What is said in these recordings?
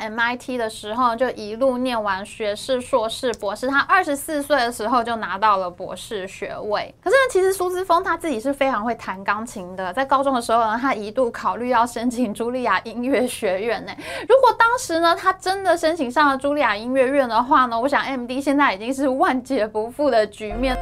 MIT 的时候，就一路念完学士、硕士、博士。他二十四岁的时候就拿到了博士学位。可是呢，其实苏之峰他自己是非常会弹钢琴的。在高中的时候呢，他一度考虑要申请茱莉亚音乐学院呢。如果当时呢，他真的申请上了茱莉亚音乐院的话呢，我想 MD 现在已经是万劫不复的局面。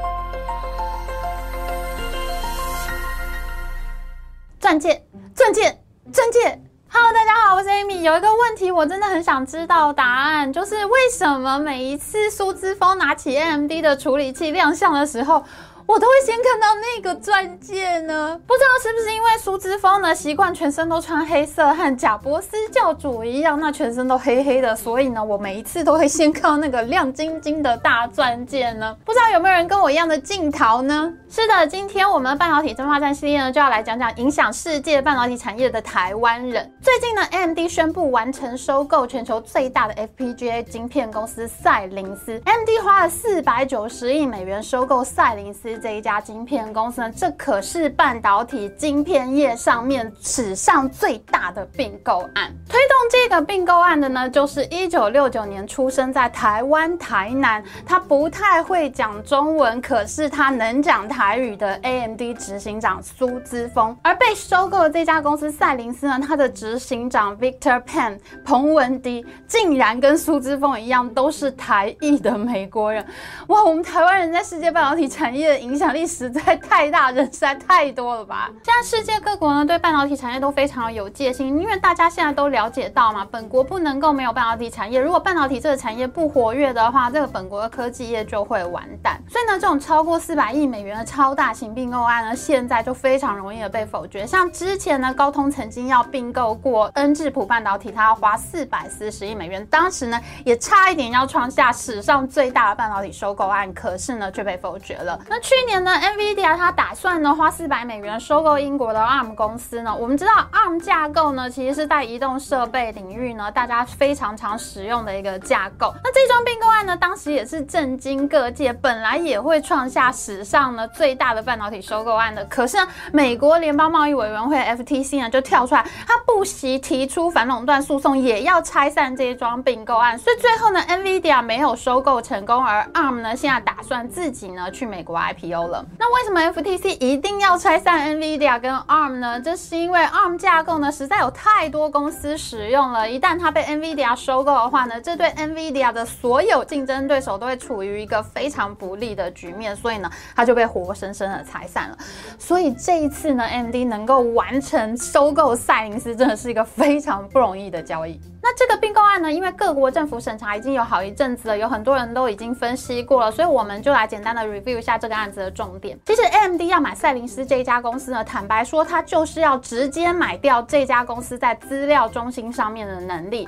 钻戒，钻戒，钻戒。Hello，大家好，我是 Amy。有一个问题，我真的很想知道答案，就是为什么每一次苏之峰拿起 AMD 的处理器亮相的时候。我都会先看到那个钻戒呢，不知道是不是因为苏之峰呢习惯全身都穿黑色，和贾伯斯教主一样，那全身都黑黑的，所以呢，我每一次都会先看到那个亮晶晶的大钻戒呢。不知道有没有人跟我一样的镜头呢？是的，今天我们的半导体争霸战系列呢，就要来讲讲影响世界半导体产业的台湾人。最近呢，AMD 宣布完成收购全球最大的 FPGA 晶片公司赛灵思，AMD 花了四百九十亿美元收购赛灵思。这一家晶片公司呢，这可是半导体晶片业上面史上最大的并购案。推动这个并购案的呢，就是一九六九年出生在台湾台南，他不太会讲中文，可是他能讲台语的 AMD 执行长苏之峰。而被收购的这家公司赛灵思呢，他的执行长 Victor Pan 彭文迪，竟然跟苏之峰一样，都是台裔的美国人。哇，我们台湾人在世界半导体产业的。影响力实在太大，人实在太多了吧？现在世界各国呢对半导体产业都非常有戒心，因为大家现在都了解到嘛，本国不能够没有半导体产业。如果半导体这个产业不活跃的话，这个本国的科技业就会完蛋。所以呢，这种超过四百亿美元的超大型并购案呢，现在就非常容易的被否决。像之前呢，高通曾经要并购过恩智浦半导体，它要花四百四十亿美元，当时呢也差一点要创下史上最大的半导体收购案，可是呢却被否决了。那去。年呢，NVIDIA 它打算呢花四百美元收购英国的 ARM 公司呢。我们知道 ARM 架构呢，其实是在移动设备领域呢，大家非常常使用的一个架构。那这桩并购案呢，当时也是震惊各界，本来也会创下史上呢最大的半导体收购案的。可是呢，美国联邦贸易委员会 FTC 呢就跳出来，他不惜提出反垄断诉讼，也要拆散这一桩并购案。所以最后呢，NVIDIA 没有收购成功，而 ARM 呢现在打算自己呢去美国 IP。PO 了，那为什么 FTC 一定要拆散 NVIDIA 跟 ARM 呢？这是因为 ARM 架构呢实在有太多公司使用了，一旦它被 NVIDIA 收购的话呢，这对 NVIDIA 的所有竞争对手都会处于一个非常不利的局面，所以呢，它就被活生生的拆散了。所以这一次呢，MD 能够完成收购赛灵思，真的是一个非常不容易的交易。那这个并购案呢，因为各国政府审查已经有好一阵子了，有很多人都已经分析过了，所以我们就来简单的 review 一下这个案子的重点。其实 AMD 要买赛林斯这一家公司呢，坦白说，它就是要直接买掉这家公司在资料中心上面的能力。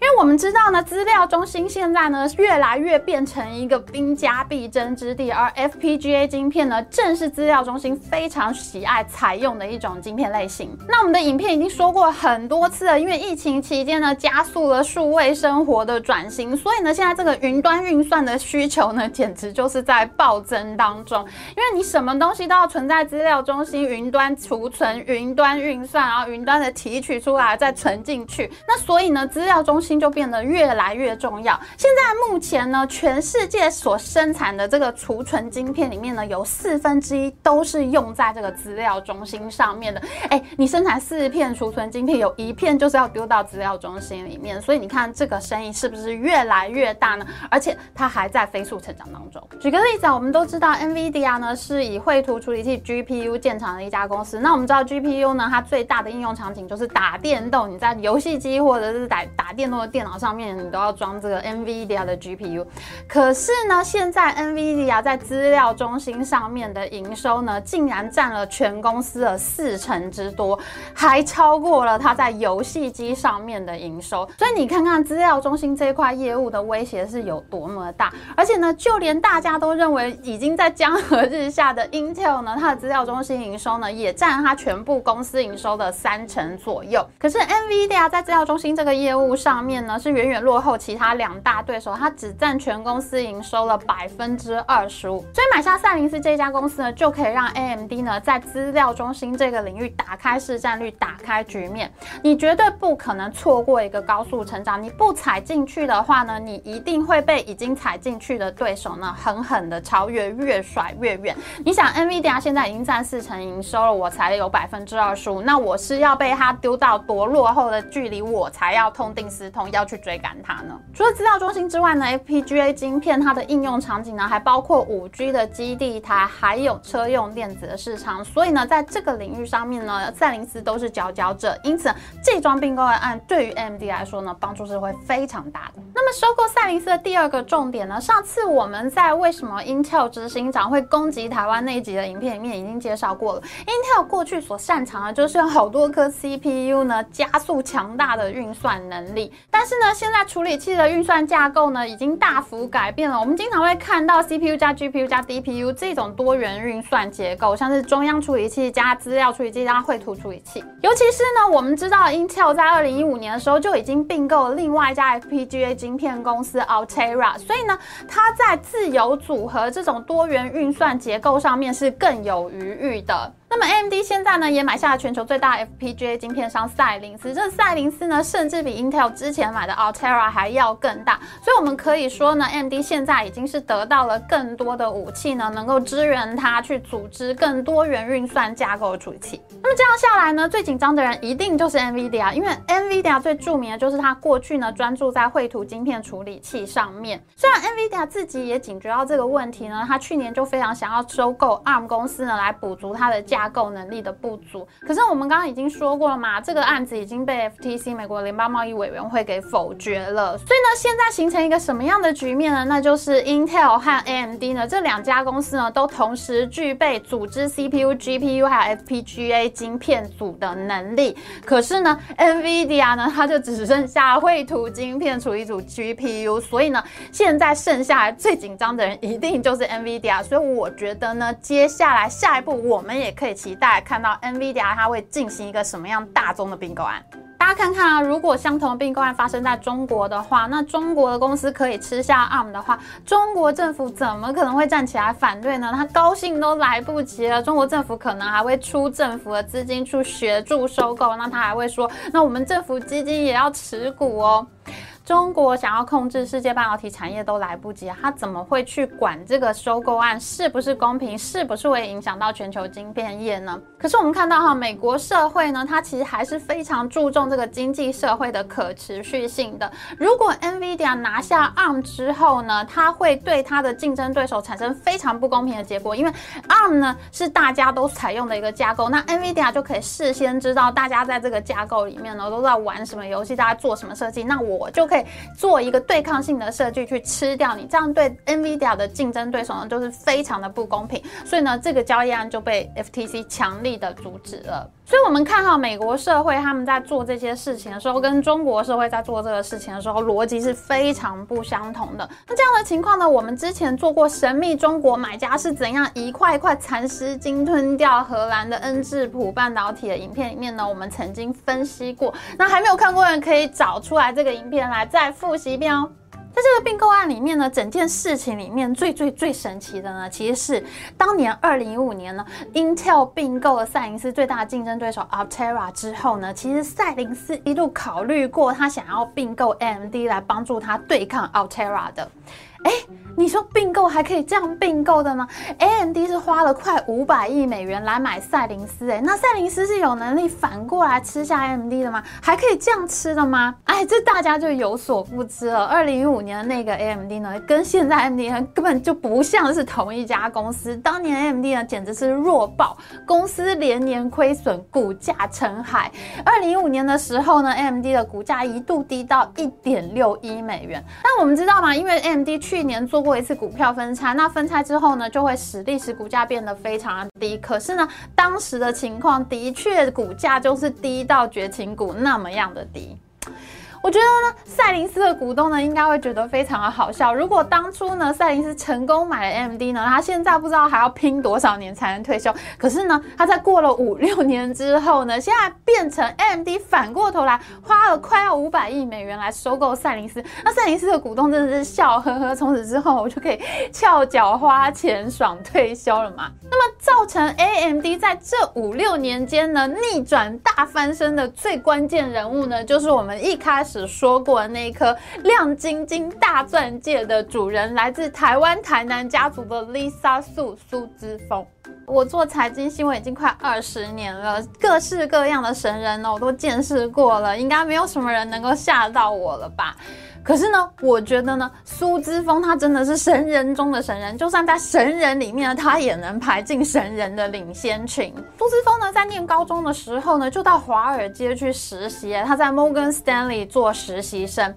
因为我们知道呢，资料中心现在呢越来越变成一个兵家必争之地，而 FPGA 晶片呢正是资料中心非常喜爱采用的一种晶片类型。那我们的影片已经说过很多次了，因为疫情期间呢加速了数位生活的转型，所以呢现在这个云端运算的需求呢简直就是在暴增当中。因为你什么东西都要存在资料中心、云端储存、云端运算，然后云端的提取出来再存进去，那所以呢资料中心。心就变得越来越重要。现在目前呢，全世界所生产的这个储存晶片里面呢，有四分之一都是用在这个资料中心上面的。哎，你生产四片储存晶片，有一片就是要丢到资料中心里面，所以你看这个生意是不是越来越大呢？而且它还在飞速成长当中。举个例子啊，我们都知道 NVIDIA 呢是以绘图处理器 GPU 建厂的一家公司。那我们知道 GPU 呢，它最大的应用场景就是打电动，你在游戏机或者是打打电动。电脑上面你都要装这个 NVIDIA 的 GPU，可是呢，现在 NVIDIA 在资料中心上面的营收呢，竟然占了全公司的四成之多，还超过了它在游戏机上面的营收。所以你看看资料中心这块业务的威胁是有多么大，而且呢，就连大家都认为已经在江河日下的 Intel 呢，它的资料中心营收呢，也占它全部公司营收的三成左右。可是 NVIDIA 在资料中心这个业务上面。面呢是远远落后其他两大对手，它只占全公司营收了百分之二十五。所以买下赛灵思这家公司呢，就可以让 AMD 呢在资料中心这个领域打开市占率，打开局面。你绝对不可能错过一个高速成长，你不踩进去的话呢，你一定会被已经踩进去的对手呢狠狠的超越，越甩越远。你想，NVIDIA 现在已经占四成营收了，我才有百分之二十五，那我是要被它丢到多落后的距离，我才要痛定思痛，要去追赶它呢？除了资料中心之外呢，FPGA 晶片它的应用场景呢，还包括五 G 的基地台，还有车用电子的市场。所以呢，在这个领域上面呢，赛灵思都是佼佼者。因此，这桩并购案对于 AMD 来说呢，帮助是会非常大的。那么，收购赛灵思的第二个重点呢，上次我们在为什么 Intel 执行长会攻击台湾那一集的影片里面已经介绍过了。Intel 过去所擅长的就是用好多颗 CPU 呢，加速强大的运算能力。但是呢，现在处理器的运算架构呢，已经大幅改变了。我们经常会看到 CPU 加 GPU 加 DPU 这种多元运算结构，像是中央处理器加资料处理器加绘图处理器。尤其是呢，我们知道 Intel 在二零一五年的时候就已经并购了另外一家 FPGA 晶片公司 Altera，所以呢，它在自由组合这种多元运算结构上面是更有余裕的。那么 AMD 现在呢也买下了全球最大 FPGA 晶片商赛灵思，这赛灵思呢甚至比 Intel 之前买的 Altera 还要更大，所以我们可以说呢，AMD 现在已经是得到了更多的武器呢，能够支援它去组织更多元运算架构的处理器。那么这样下来呢，最紧张的人一定就是 NVIDIA，因为 NVIDIA 最著名的就是它过去呢专注在绘图晶片处理器上面。虽然 NVIDIA 自己也警觉到这个问题呢，它去年就非常想要收购 ARM 公司呢来补足它的价。架构能力的不足，可是我们刚刚已经说过了嘛，这个案子已经被 FTC 美国联邦贸易委员会给否决了。所以呢，现在形成一个什么样的局面呢？那就是 Intel 和 AMD 呢这两家公司呢都同时具备组织 CPU、GPU 还有 FPGA 晶片组的能力。可是呢，NVIDIA 呢它就只剩下绘图晶片处理组 GPU。所以呢，现在剩下来最紧张的人一定就是 NVIDIA。所以我觉得呢，接下来下一步我们也可以。期待看到 NVIDIA 它会进行一个什么样大宗的并购案？大家看看啊，如果相同的并购案发生在中国的话，那中国的公司可以吃下 ARM 的话，中国政府怎么可能会站起来反对呢？他高兴都来不及了。中国政府可能还会出政府的资金去协助收购，那他还会说，那我们政府基金也要持股哦。中国想要控制世界半导体产业都来不及，他怎么会去管这个收购案是不是公平，是不是会影响到全球晶片业呢？可是我们看到哈，美国社会呢，它其实还是非常注重这个经济社会的可持续性的。如果 NVIDIA 拿下 ARM 之后呢，它会对它的竞争对手产生非常不公平的结果，因为 ARM 呢是大家都采用的一个架构，那 NVIDIA 就可以事先知道大家在这个架构里面呢都在玩什么游戏，大家做什么设计，那我就可以。做一个对抗性的设计去吃掉你，这样对 NVIDIA 的竞争对手呢，就是非常的不公平。所以呢，这个交易案就被 FTC 强力的阻止了。所以，我们看到美国社会他们在做这些事情的时候，跟中国社会在做这个事情的时候，逻辑是非常不相同的。那这样的情况呢，我们之前做过神秘中国买家是怎样一块一块蚕食鲸吞掉荷兰的恩智浦半导体的影片里面呢，我们曾经分析过。那还没有看过的人可以找出来这个影片来再复习一遍哦。在这个并购案里面呢，整件事情里面最最最神奇的呢，其实是当年二零一五年呢，Intel 并购了赛灵思最大的竞争对手 Altera 之后呢，其实赛灵思一度考虑过他想要并购 AMD 来帮助他对抗 Altera 的。哎，你说并购还可以这样并购的吗？AMD 是花了快五百亿美元来买赛灵思，哎，那赛灵思是有能力反过来吃下 AMD 的吗？还可以这样吃的吗？哎，这大家就有所不知了。二零一五年的那个 AMD 呢，跟现在 AMD 根本就不像是同一家公司。当年 AMD 呢，简直是弱爆，公司连年亏损，股价沉海。二零一五年的时候呢，AMD 的股价一度低到一点六一美元。那我们知道吗？因为 AMD 去年做过一次股票分拆，那分拆之后呢，就会使历史股价变得非常的低。可是呢，当时的情况的确股价就是低到绝情股那么样的低。我觉得呢，赛灵思的股东呢应该会觉得非常的好笑。如果当初呢，赛灵思成功买了 AMD 呢，他现在不知道还要拼多少年才能退休。可是呢，他在过了五六年之后呢，现在变成 AMD 反过头来花了快要五百亿美元来收购赛灵思。那赛灵思的股东真的是笑呵呵，从此之后我就可以翘脚花钱爽退休了嘛。那么造成 AMD 在这五六年间呢逆转大翻身的最关键人物呢，就是我们一开始。说过那一颗亮晶晶大钻戒的主人，来自台湾台南家族的 Lisa 素苏之峰。我做财经新闻已经快二十年了，各式各样的神人呢，我都见识过了，应该没有什么人能够吓到我了吧。可是呢，我觉得呢，苏之峰他真的是神人中的神人，就算在神人里面呢，他也能排进神人的领先群。苏之峰呢，在念高中的时候呢，就到华尔街去实习，他在 Morgan Stanley 做实习生。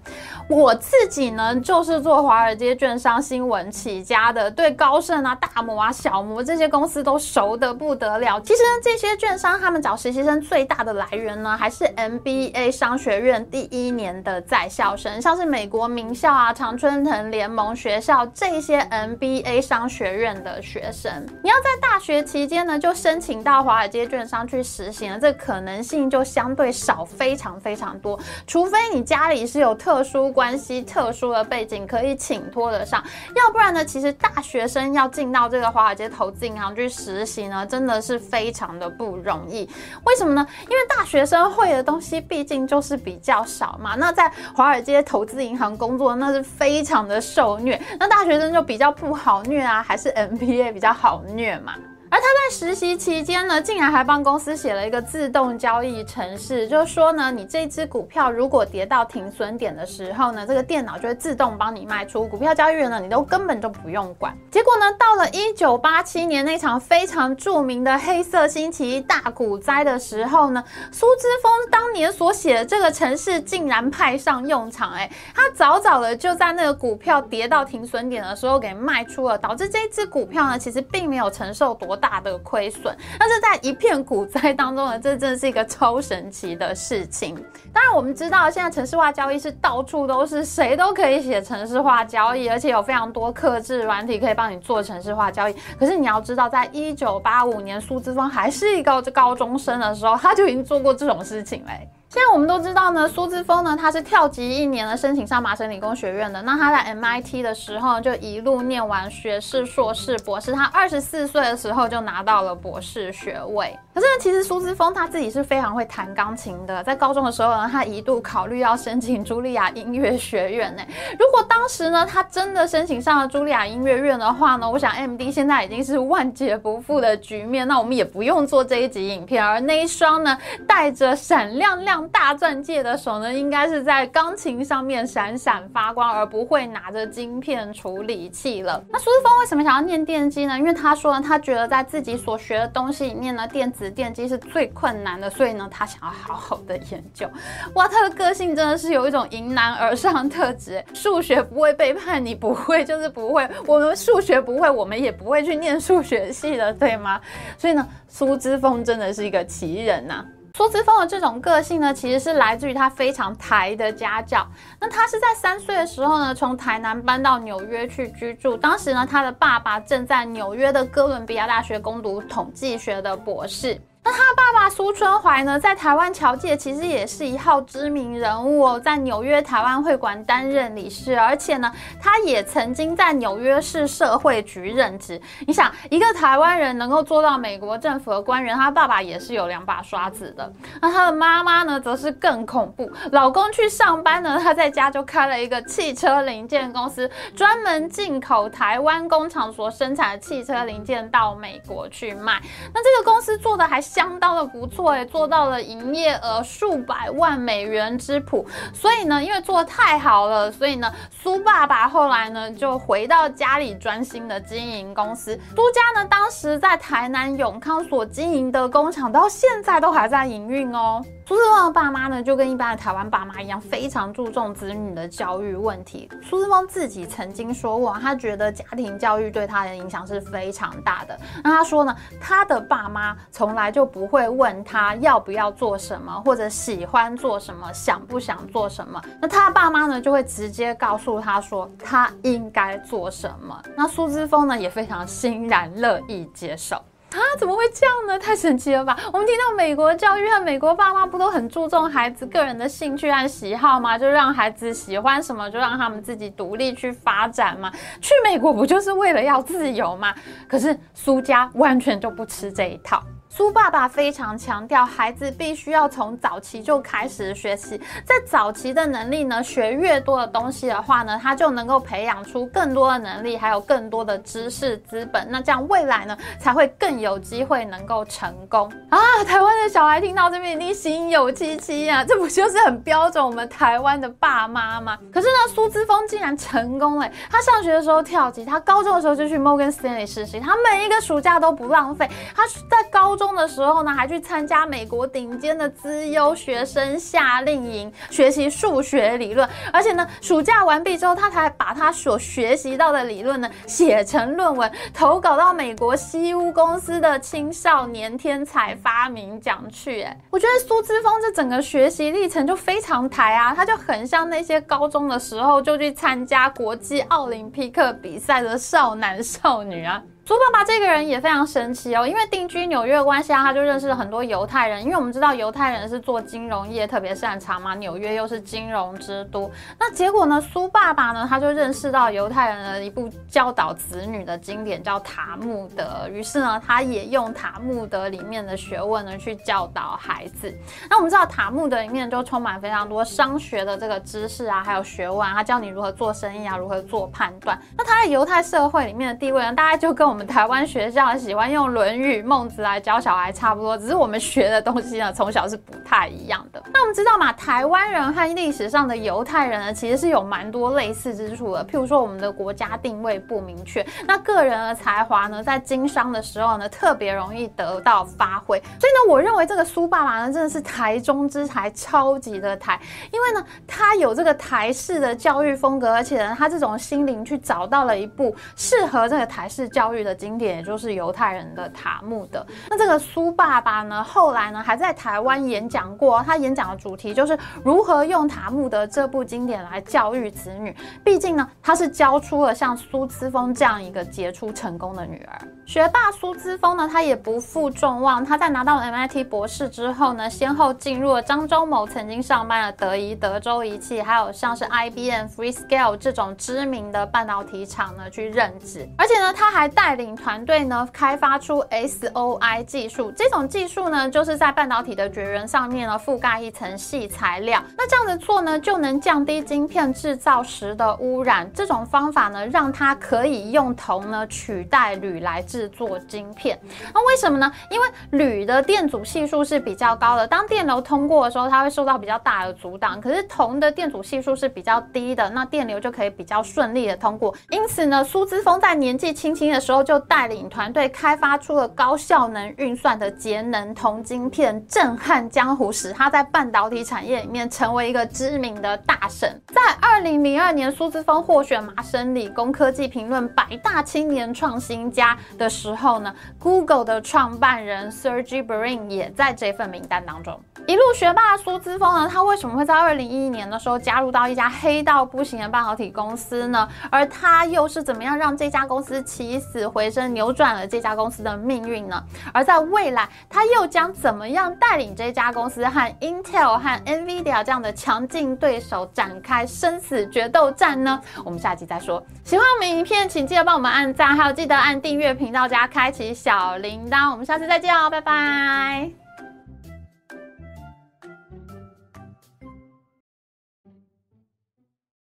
我自己呢，就是做华尔街券商新闻起家的，对高盛啊、大摩啊、小摩这些公司都熟得不得了。其实呢，这些券商他们找实习生最大的来源呢，还是 MBA 商学院第一年的在校生，像是美。美国名校啊，常春藤联盟学校这些 NBA 商学院的学生，你要在大学期间呢，就申请到华尔街券商去实习，这可能性就相对少，非常非常多。除非你家里是有特殊关系、特殊的背景可以请托得上，要不然呢，其实大学生要进到这个华尔街投资银行去实习呢，真的是非常的不容易。为什么呢？因为大学生会的东西毕竟就是比较少嘛。那在华尔街投资银行工作那是非常的受虐，那大学生就比较不好虐啊，还是 MBA 比较好虐嘛？而他在实习期间呢，竟然还帮公司写了一个自动交易程式，就是说呢，你这只股票如果跌到停损点的时候呢，这个电脑就会自动帮你卖出，股票交易员呢，你都根本就不用管。结果呢，到了一九八七年那场非常著名的黑色星期一大股灾的时候呢，苏之峰当年所写的这个程式竟然派上用场，哎，他早早的就在那个股票跌到停损点的时候给卖出了，导致这只股票呢，其实并没有承受多。大的亏损，但是在一片股灾当中呢，这真是一个超神奇的事情。当然，我们知道现在城市化交易是到处都是，谁都可以写城市化交易，而且有非常多克制软体可以帮你做城市化交易。可是你要知道，在一九八五年苏之峰还是一个高中生的时候，他就已经做过这种事情嘞。现在我们都知道呢，苏之峰呢，他是跳级一年呢，申请上麻省理工学院的。那他在 MIT 的时候就一路念完学士、硕士、博士。他二十四岁的时候就拿到了博士学位。可是呢，其实苏之峰他自己是非常会弹钢琴的。在高中的时候呢，他一度考虑要申请茱莉亚音乐学院呢。如果当时呢，他真的申请上了茱莉亚音乐院的话呢，我想 MD 现在已经是万劫不复的局面。那我们也不用做这一集影片，而那一双呢，带着闪亮亮。大钻戒的手呢，应该是在钢琴上面闪闪发光，而不会拿着晶片处理器了。那苏志峰为什么想要念电机呢？因为他说呢，他觉得在自己所学的东西里面呢，电子电机是最困难的，所以呢，他想要好好的研究。哇，他的个性真的是有一种迎难而上特质。数学不会背叛你，不会就是不会。我们数学不会，我们也不会去念数学系的，对吗？所以呢，苏之峰真的是一个奇人呐。苏之峰的这种个性呢，其实是来自于他非常台的家教。那他是在三岁的时候呢，从台南搬到纽约去居住。当时呢，他的爸爸正在纽约的哥伦比亚大学攻读统计学的博士。那他爸爸苏春怀呢，在台湾侨界其实也是一号知名人物哦，在纽约台湾会馆担任理事，而且呢，他也曾经在纽约市社会局任职。你想，一个台湾人能够做到美国政府的官员，他爸爸也是有两把刷子的。那他的妈妈呢，则是更恐怖，老公去上班呢，他在家就开了一个汽车零件公司，专门进口台湾工厂所生产的汽车零件到美国去卖。那这个公司做的还是。相当的不错诶，做到了营业额数百万美元之谱。所以呢，因为做的太好了，所以呢，苏爸爸后来呢就回到家里专心的经营公司。苏家呢，当时在台南永康所经营的工厂，到现在都还在营运哦。苏志峰的爸妈呢，就跟一般的台湾爸妈一样，非常注重子女的教育问题。苏志峰自己曾经说过，他觉得家庭教育对他的影响是非常大的。那他说呢，他的爸妈从来就不会问他要不要做什么，或者喜欢做什么，想不想做什么。那他的爸妈呢，就会直接告诉他说他应该做什么。那苏之峰呢，也非常欣然乐意接受。啊，怎么会这样呢？太神奇了吧！我们听到美国教育和美国爸妈不都很注重孩子个人的兴趣和喜好吗？就让孩子喜欢什么，就让他们自己独立去发展吗？去美国不就是为了要自由吗？可是苏家完全就不吃这一套。苏爸爸非常强调，孩子必须要从早期就开始学习，在早期的能力呢，学越多的东西的话呢，他就能够培养出更多的能力，还有更多的知识资本。那这样未来呢，才会更有机会能够成功啊！台湾的小孩听到这边一定心有戚戚啊，这不就是很标准我们台湾的爸妈吗？可是呢，苏之峰竟然成功了。他上学的时候跳级，他高中的时候就去 Morgan Stanley 实习，他每一个暑假都不浪费。他在高中的时候呢，还去参加美国顶尖的资优学生夏令营，学习数学理论。而且呢，暑假完毕之后，他才把他所学习到的理论呢写成论文，投稿到美国西屋公司的青少年天才发明奖去。哎，我觉得苏之峰这整个学习历程就非常台啊，他就很像那些高中的时候就去参加国际奥林匹克比赛的少男少女啊。苏爸爸这个人也非常神奇哦，因为定居纽约的关系啊，他就认识了很多犹太人。因为我们知道犹太人是做金融业特别擅长嘛，纽约又是金融之都。那结果呢，苏爸爸呢，他就认识到犹太人的一部教导子女的经典叫《塔木德》，于是呢，他也用《塔木德》里面的学问呢去教导孩子。那我们知道《塔木德》里面就充满非常多商学的这个知识啊，还有学问，啊他教你如何做生意啊，如何做判断。那他在犹太社会里面的地位呢，大概就跟我们台湾学校喜欢用《论语》《孟子》来教小孩差不多，只是我们学的东西呢，从小是不太一样的。那我们知道嘛，台湾人和历史上的犹太人呢，其实是有蛮多类似之处的。譬如说，我们的国家定位不明确，那个人的才华呢，在经商的时候呢，特别容易得到发挥。所以呢，我认为这个苏爸爸呢，真的是台中之才，超级的台，因为呢，他有这个台式的教育风格，而且呢，他这种心灵去找到了一部适合这个台式教育的经典。也就是犹太人的塔木德。那这个苏爸爸呢，后来呢还在台湾演讲过。他演讲的主题就是如何用塔木德这部经典来教育子女。毕竟呢，他是教出了像苏姿峰这样一个杰出成功的女儿。学霸苏姿峰呢，他也不负众望。他在拿到 MIT 博士之后呢，先后进入了张忠谋曾经上班的德仪德州仪器，还有像是 IBM、Freescale 这种知名的半导体厂呢去任职。而且呢，他还带领团。团队呢开发出 SOI 技术，这种技术呢就是在半导体的绝缘上面呢覆盖一层细材料。那这样子做呢就能降低晶片制造时的污染。这种方法呢让它可以用铜呢取代铝来制作晶片。那为什么呢？因为铝的电阻系数是比较高的，当电流通过的时候，它会受到比较大的阻挡。可是铜的电阻系数是比较低的，那电流就可以比较顺利的通过。因此呢，苏姿峰在年纪轻轻的时候就带领团队开发出了高效能运算的节能铜晶片，震撼江湖，使他在半导体产业里面成为一个知名的大神。在二零零二年，苏姿峰获选麻省理工科技评论百大青年创新家的时候呢，Google 的创办人 Sergey Brin 也在这份名单当中。一路学霸苏姿峰呢，他为什么会在二零一一年的时候加入到一家黑到不行的半导体公司呢？而他又是怎么样让这家公司起死回生，扭转了这家公司的命运呢？而在未来，他又将怎么样带领这家公司和 Intel 和 Nvidia 这样的强劲对手展开生死决斗战呢？我们下集再说。喜欢我们影片，请记得帮我们按赞，还有记得按订阅频道加开启小铃铛。我们下次再见哦，拜拜。